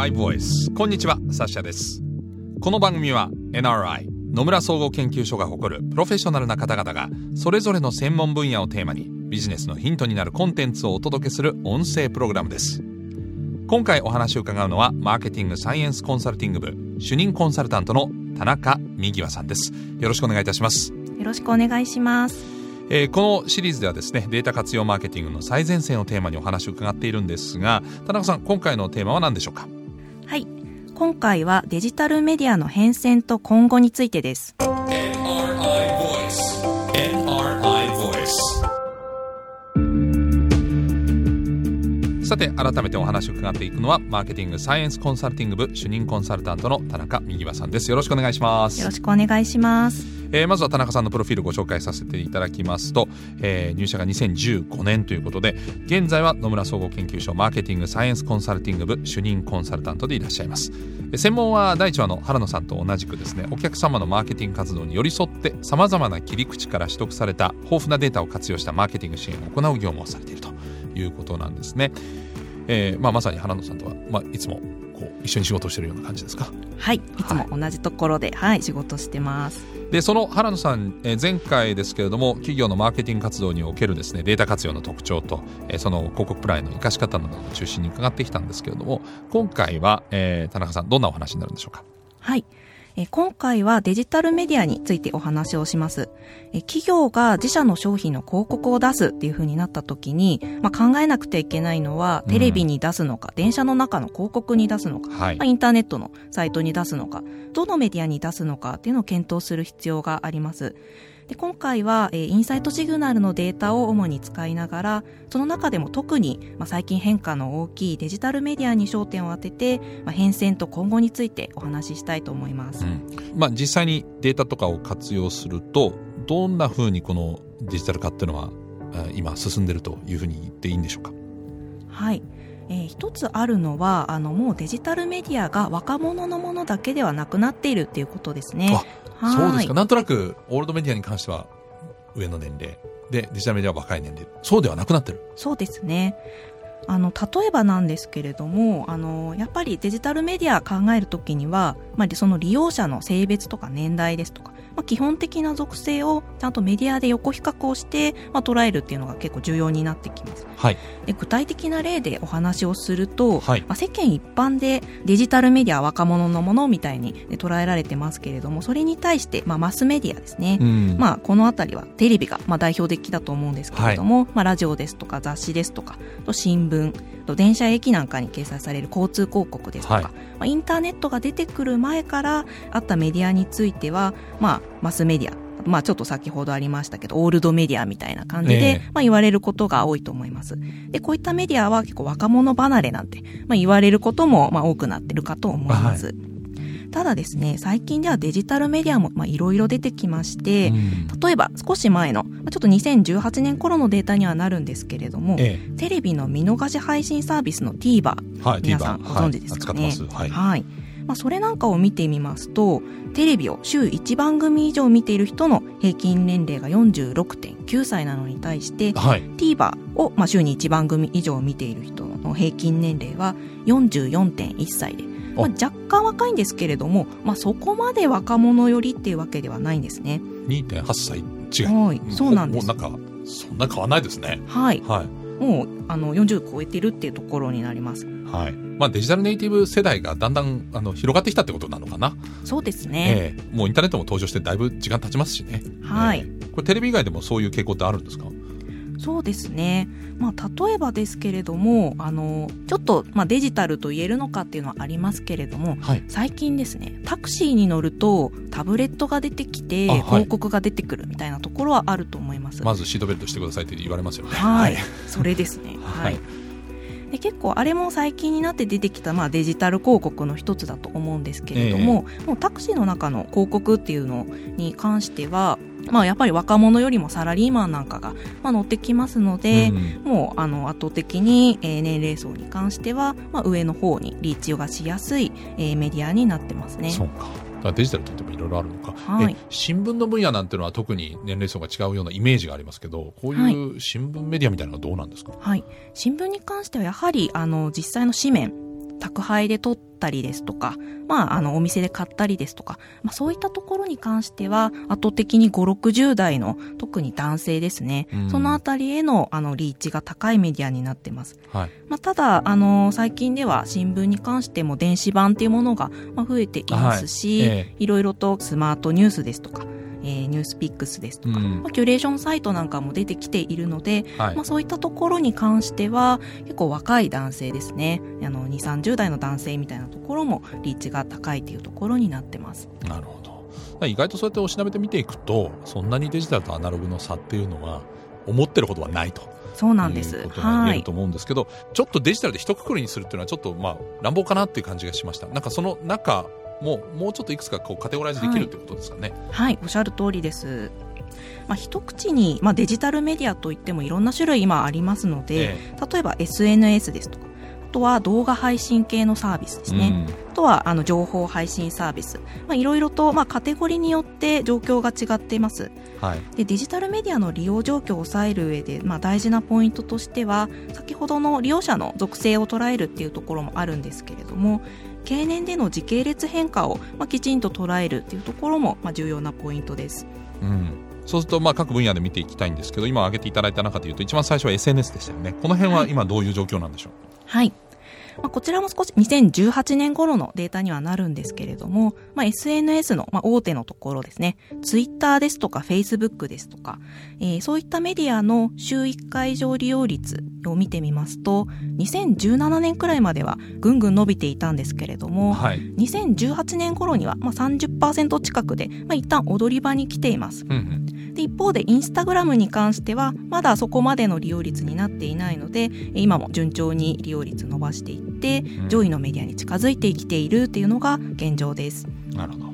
NRI Voice こんにちはサッシャです。この番組は NRI 野村総合研究所が誇るプロフェッショナルな方々がそれぞれの専門分野をテーマにビジネスのヒントになるコンテンツをお届けする音声プログラムです。今回お話を伺うのはマーケティングサイエンスコンサルティング部主任コンサルタントの田中美和さんです。よろしくお願いいたします。よろしくお願いします。えー、このシリーズではですねデータ活用マーケティングの最前線をテーマにお話を伺っているんですが田中さん今回のテーマは何でしょうか？はい今回はデジタルメディアの変遷と今後についてです。さて改めてお話を伺っていくのはマーケティングサイエンスコンサルティング部主任コンサルタントの田中美和さんです。よろしくお願いします。よろしくお願いします。えー、まずは田中さんのプロフィールご紹介させていただきますと、えー、入社が2015年ということで現在は野村総合研究所マーケティングサイエンスコンサルティング部主任コンサルタントでいらっしゃいます。専門は第1話の原野さんと同じくですねお客様のマーケティング活動に寄り添ってさまざまな切り口から取得された豊富なデータを活用したマーケティング支援を行う業務をされている。ということなんですね。えーまあ、まさに原野さんとは、まあ、いつもこう一緒に仕事をしているような感じですか？はい。いつも同じところで、はい、はい、仕事してます。でその原野さん、えー、前回ですけれども企業のマーケティング活動におけるですねデータ活用の特徴と、えー、その広告プランの生かし方などを中心に伺ってきたんですけれども今回は、えー、田中さんどんなお話になるんでしょうか？はいえ今回はデジタルメディアについてお話をします。え企業が自社の商品の広告を出すっていう風になった時に、まあ、考えなくてはいけないのは、テレビに出すのか、うん、電車の中の広告に出すのか、はい、まあ、インターネットのサイトに出すのか、どのメディアに出すのかっていうのを検討する必要があります。で今回は、えー、インサイトシグナルのデータを主に使いながらその中でも特に、まあ、最近変化の大きいデジタルメディアに焦点を当てて、まあ、変遷と今後についてお話ししたいと思います、うん、まあ、実際にデータとかを活用するとどんなふうにこのデジタル化っていうのは今進んでるというふうに言っていいんでしょうか？はい。えー、一つあるのはあのもうデジタルメディアが若者のものだけではなくなっているっていうことですね。そうですか。なんとなく、オールドメディアに関しては上の年齢。で、デジタルメディアは若い年齢。そうではなくなってる。そうですね。あの例えばなんですけれどもあのやっぱりデジタルメディア考えるときには、まあ、その利用者の性別とか年代ですとかまあ、基本的な属性をちゃんとメディアで横比較をして、まあ、捉えるっていうのが結構重要になってきます、はい、で具体的な例でお話をすると、はい、まあ、世間一般でデジタルメディア若者のものみたいに捉えられてますけれどもそれに対して、まあ、マスメディアですね、うん、まあ、この辺りはテレビがまあ代表的だと思うんですけれども、はい、まあ、ラジオですとか雑誌ですとかと新聞と電車駅なんかに掲載される交通広告ですとか、はい、まあ、インターネットが出てくる前からあったメディアについては、まあ、マスメディアまあちょっと先ほどありましたけど、オールドメディアみたいな感じで、まあ言われることが多いと思います。で、こういったメディアは結構若者離れなんて、まあ言われることもまあ多くなってるかと思います。はいただですね、最近ではデジタルメディアもいろいろ出てきまして、うん、例えば少し前の、ちょっと2018年頃のデータにはなるんですけれども、ええ、テレビの見逃し配信サービスの TVer、はい、皆さんご存知ですかね？はい、はいまあ、それなんかを見てみますとテレビを週1番組以上見ている人の平均年齢が46.9歳なのに対して、はい、TVer を、まあ、週に1番組以上見ている人の平均年齢は44.1歳で、まあ、若干若いんですけれども、まあ、そこまで若者寄りっていうわけではないんですね。2.8歳？違う、はい、そうなんです。もうなんかそんな変わらないですね。はい、はい、もうあの40超えてるっていうところになります。はい。まあ、デジタルネイティブ世代がだんだんあの広がってきたってことなのかな？そうですね、えー、もうインターネットも登場してだいぶ時間経ちますしね。はい、えー、これテレビ以外でもそういう傾向ってあるんですか？そうですね、まあ、例えばですけれどもあのちょっと、まあ、デジタルと言えるのかっていうのはありますけれども、はい、最近ですねタクシーに乗るとタブレットが出てきて、広告が出てくるみたいなところはあると思います。まずシートベルトしてくださいって言われますよね。はい、それですね。はい。で結構あれも最近になって出てきた、まあ、デジタル広告の一つだと思うんですけれどもえー、もうタクシーの中の広告っていうのに関してはまあ、やっぱり若者よりもサラリーマンなんかが、まあ、乗ってきますので、うん、もうあの圧倒的に、えー、年齢層に関しては、まあ、上の方にリーチがしやすい、えー、メディアになってますね。そうか。デジタルといってもいろいろあるのか、はい、新聞の分野なんていうのは特に年齢層が違うようなイメージがありますけどこういう新聞メディアみたいなのはどうなんですか、はい、新聞に関してはやはりあの実際の紙面宅配で取ったりですとか、まあ、あの、お店で買ったりですとか、まあ、そういったところに関しては、圧倒的に5、60代の、特に男性ですね、うん、そのあたりへの、あの、リーチが高いメディアになってます。はい。まあ、ただ、あの、最近では新聞に関しても電子版っていうものが、まあ、増えていますし、はいええ、いろいろとスマートニュースですとか、えー、ニュースピックスですとか、うん、まあ、キュレーションサイトなんかも出てきているので、はい、まあ、そういったところに関しては結構若い男性ですね。あの2 3 0代の男性みたいなところもリーチが高いというところになってます。なるほど。意外とそうやっておしなべて見ていくとそんなにデジタルとアナログの差っていうのは思ってるほどはないと。そうなんです。いうことが言えると思うんですけど、はい、ちょっとデジタルで一括りにするっていうのはちょっとまあ乱暴かなっていう感じがしました。なんかその中ももうちょっといくつかこうカテゴライズできるってことですかね。はい、はい、おっしゃる通りです。まあ、一口に、まあ、デジタルメディアといってもいろんな種類今ありますので、ええ、例えば SNS ですとかあとは動画配信系のサービスですね、うん、あとはあの情報配信サービス、まあ、いろいろと、まあ、カテゴリーによって状況が違っています、はい、でデジタルメディアの利用状況を抑える上で、まあ、大事なポイントとしては先ほどの利用者の属性を捉えるっていうところもあるんですけれども経年での時系列変化を、まあ、きちんと捉えるというところも、まあ、重要なポイントです。うん。そうするとまあ各分野で見ていきたいんですけど今挙げていただいた中でいうと一番最初は SNS でしたよね。この辺は今どういう状況なんでしょう？はい。まあ、こちらも少し2018年頃のデータにはなるんですけれども、まあ、SNS の、まあ、大手のところですね、ツイッターですとかフェイスブックですとか、えー、そういったメディアの週1回以上利用率を見てみますと、2017年くらいまではぐんぐん伸びていたんですけれども、はい、2018年頃には、まあ30%近くで、まあ、一旦踊り場に来ています。うんうんで一方でインスタグラムに関してはまだそこまでの利用率になっていないので今も順調に利用率伸ばしていって上位のメディアに近づいてきているっていうのが現状です。なるほど。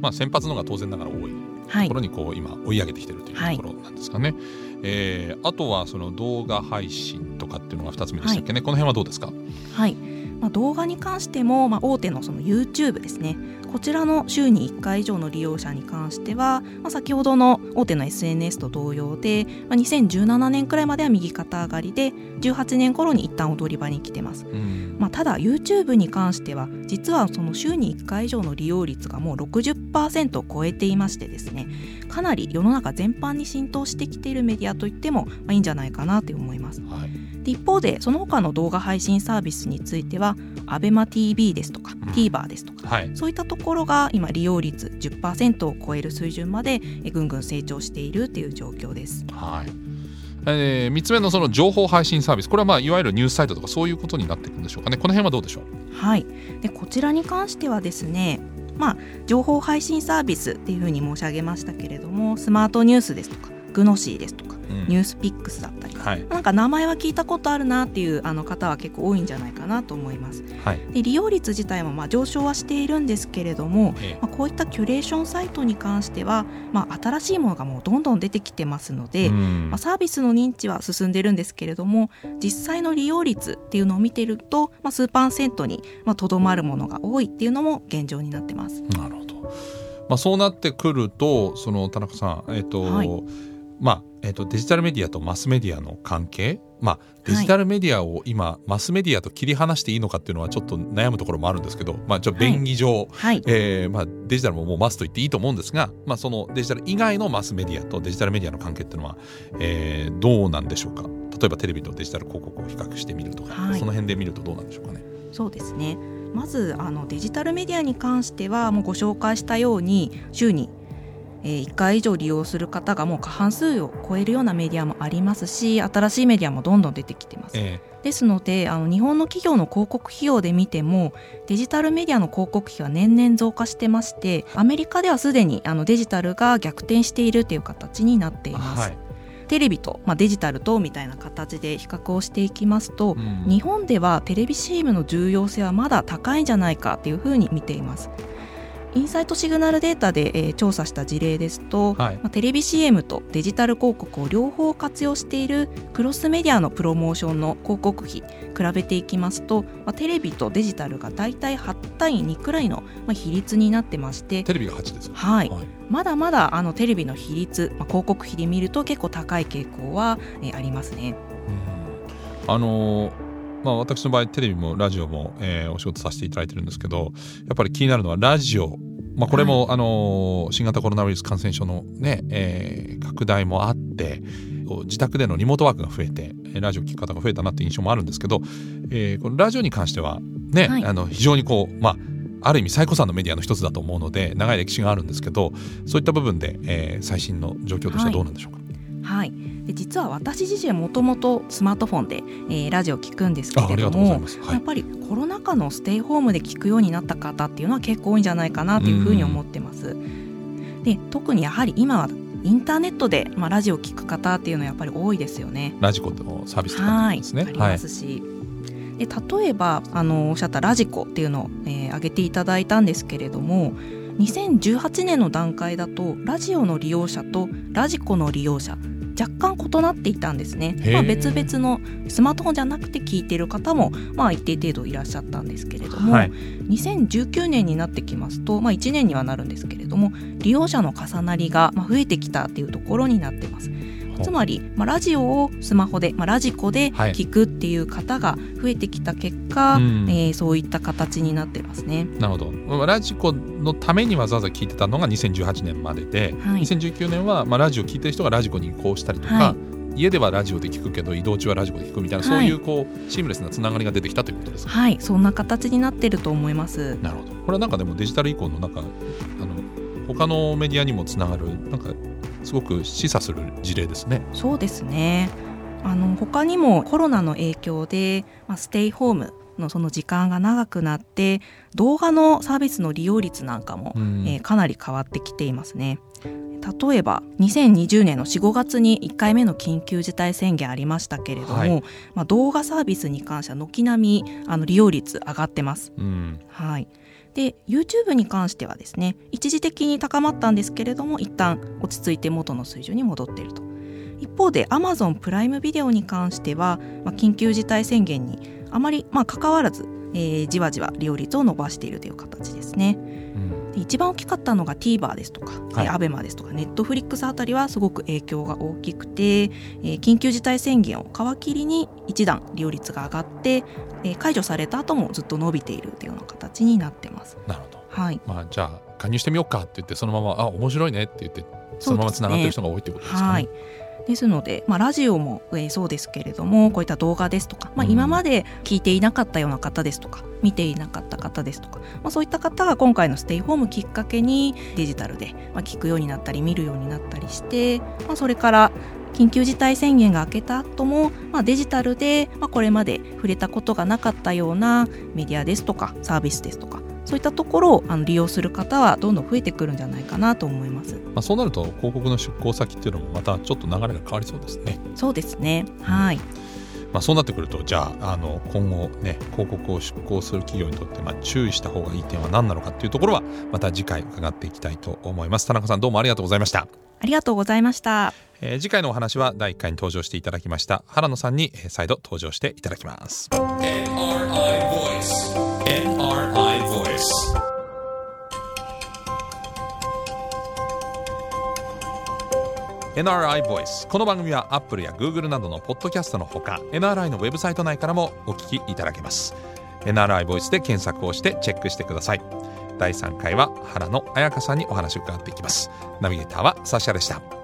まあ先発のが当然ながら多いところにこう今追い上げてきてるというところなんですかね。はい、えー、あとはその動画配信とかっていうのが2つ目でしたっけね、はい、この辺はどうですか？はい。まあ、動画に関しても、まあ、大手のその YouTube ですね。こちらの週に1回以上の利用者に関しては、まあ、先ほどの大手の SNS と同様で、まあ、2017年くらいまでは右肩上がりで18年頃に一旦踊り場に来てます、うん、まあ、ただ YouTube に関しては実はその週に1回以上の利用率がもう60%を超えていましてですねかなり世の中全般に浸透してきているメディアといっても、まあ、いいんじゃないかなと思います、はい、で一方でその他の動画配信サービスについては ABEMATV ですとか、うん、TVer ですとか、はい、そういったところが今利用率10%を超える水準までぐんぐん成長しているという状況です。はい。えー、3つ目のその情報配信サービス。これはまあいわゆるニュースサイトとかそういうことになっていくんでしょうかね。この辺はどうでしょう？はい。でこちらに関してはですねまあ、情報配信サービスっていうふうに申し上げましたけれどもスマートニュースですとかグノシーですとか、ニュースピックスだったり、はい、なんか名前は聞いたことあるなっていうあの方は結構多いんじゃないかなと思います、はい、で利用率自体もまあ上昇はしているんですけれども、ええ、まあ、こういったキュレーションサイトに関しては、まあ、新しいものがもうどんどん出てきてますので、まあ、サービスの認知は進んでるんですけれども実際の利用率っていうのを見てると、まあ、数パーセントにとどまるものが多いっていうのも現状になってます。なるほど。まあ、そうなってくるとその田中さん、えーと、はいまあえーと、デジタルメディアとマスメディアの関係、まあ、デジタルメディアを今、はい、マスメディアと切り離していいのかっていうのはちょっと悩むところもあるんですけど、まあ、ちょ便宜上、はい、えー、まあ、デジタルももうマスと言っていいと思うんですが、まあ、そのデジタル以外のマスメディアとデジタルメディアの関係っていうのは、えー、どうなんでしょうか？例えばテレビとデジタル広告を比較してみるとか、はい、その辺で見るとどうなんでしょうかね？そうですね。まずあのデジタルメディアに関してはもうご紹介したように週にえ1回以上利用する方がもう過半数を超えるようなメディアもありますし新しいメディアもどんどん出てきてます、えー、ですのであの日本の企業の広告費用で見てもデジタルメディアの広告費は年々増加してましてアメリカではすでにあのデジタルが逆転しているという形になっています、はい。テレビと、まあ、デジタルとみたいな形で比較をしていきますと、うん、日本ではテレビ CM の重要性はまだ高いんじゃないかというふうに見ています。インサイトシグナルデータで、えー、調査した事例ですと、はい、まあ、テレビ CM とデジタル広告を両方活用しているクロスメディアのプロモーションの広告費比べていきますと、まあ、テレビとデジタルが大体8対2くらいの、まあ、比率になってましてテレビが8ですはい、はい、まだまだあのテレビの比率、まあ、広告費で見ると結構高い傾向は、えー、ありますね。うん、あのーまあ、私の場合テレビもラジオも、えー、お仕事させていただいてるんですけどやっぱり気になるのはラジオ、まあ、これも、はい、あの新型コロナウイルス感染症のね、えー、拡大もあって自宅でのリモートワークが増えてラジオ聴く方が増えたなっていう印象もあるんですけど、えー、このラジオに関してはね、はい、あの非常にこうまあある意味最古さんのメディアの一つだと思うので長い歴史があるんですけどそういった部分で、えー、最新の状況としてはどうなんでしょうか？はい、はい。で実は私自身もともとスマートフォンで、えー、ラジオ聞くんですけれども、はい、やっぱりコロナ禍のステイホームで聞くようになった方っていうのは結構多いんじゃないかなというふうに思ってます。で特にやはり今はインターネットで、まあ、ラジオを聞く方っていうのはやっぱり多いですよね。ラジコのサービスとかですね。はい、ありますし、はい、で例えばあのおっしゃったラジコっていうのを、えー、挙げていただいたんですけれども2018年の段階だとラジオの利用者とラジコの利用者若干異なっていたんですね、まあ、別々のスマートフォンじゃなくて聞いている方も、まあ、一定程度いらっしゃったんですけれども、はい、2019年になってきますと、まあ、1年にはなるんですけれども利用者の重なりが増えてきたっていうところになってます。つまり、まあ、ラジオをスマホで、まあ、ラジコで聞くっていう方が増えてきた結果、はい、えー、そういった形になってますね。なるほど。ラジコのためにわざわざ聞いてたのが2018年までで、はい、2019年は、まあ、ラジオ聞いてる人がラジコに移行したりとか、はい、家ではラジオで聞くけど移動中はラジコで聞くみたいな、そういうこうシームレスなつながりが出てきたということですか？はいそんな形になってると思います。なるほど。これはなんかでもデジタル移行の中あの他のメディアにもつながるなんかすごく示唆する事例ですね。そうですねあの他にもコロナの影響で、まあ、ステイホームのその時間が長くなって動画のサービスの利用率なんかも、うん、えー、かなり変わってきていますね。例えば2020年の45月に1回目の緊急事態宣言ありましたけれども、はい、まあ、動画サービスに関しては軒並みあの利用率上がってます。うん、はいで YouTube に関してはですね一時的に高まったんですけれども一旦落ち着いて元の水準に戻っていると一方で Amazon プライムビデオに関しては、まあ、緊急事態宣言にあまり、まあ、関わらず、えー、じわじわ利用率を伸ばしているという形ですね。一番大きかったのが TVer ですとか、はい、ABEMA ですとか Netflix あたりはすごく影響が大きくて、えー、緊急事態宣言を皮切りに一段利用率が上がって、えー、解除された後もずっと伸びているというような形になってます。なるほど、はい。まあ、じゃあ加入してみようかって言ってそのままあ面白いねって言ってそのままつながってる人が多いってことですかね。はいですので、まあ、ラジオも、えー、そうですけれどもこういった動画ですとか、まあ、今まで聞いていなかったような方ですとか、見ていなかった方ですとか、まあ、そういった方が今回のステイホームきっかけにデジタルで、まあ、聞くようになったり見るようになったりして、まあ、それから緊急事態宣言が明けた後も、まあ、デジタルで、まあ、これまで触れたことがなかったようなメディアですとかサービスですとかそういったところをあの利用する方はどんどん増えてくるんじゃないかなと思います。まあ、そうなると広告の出向先っていうのもまたちょっと流れが変わりそうですね。そうですね。はい。うんまあ、そうなってくるとじゃああの今後ね広告を出稿する企業にとってまあ注意した方がいい点は何なのかっていうところはまた次回伺っていきたいと思います田中さんどうもありがとうございましたありがとうございました、えー、次回のお話は第1回に登場していただきました原野さんに再度登場していただきます NRI Voice この番組は Apple や Google などのポッドキャストのほか NRI のウェブサイト内からもお聞きいただけます。NRI Voice で検索をしてチェックしてください。第3回は原野彩香さんにお話を伺っていきます。ナビゲーターはサシャでした。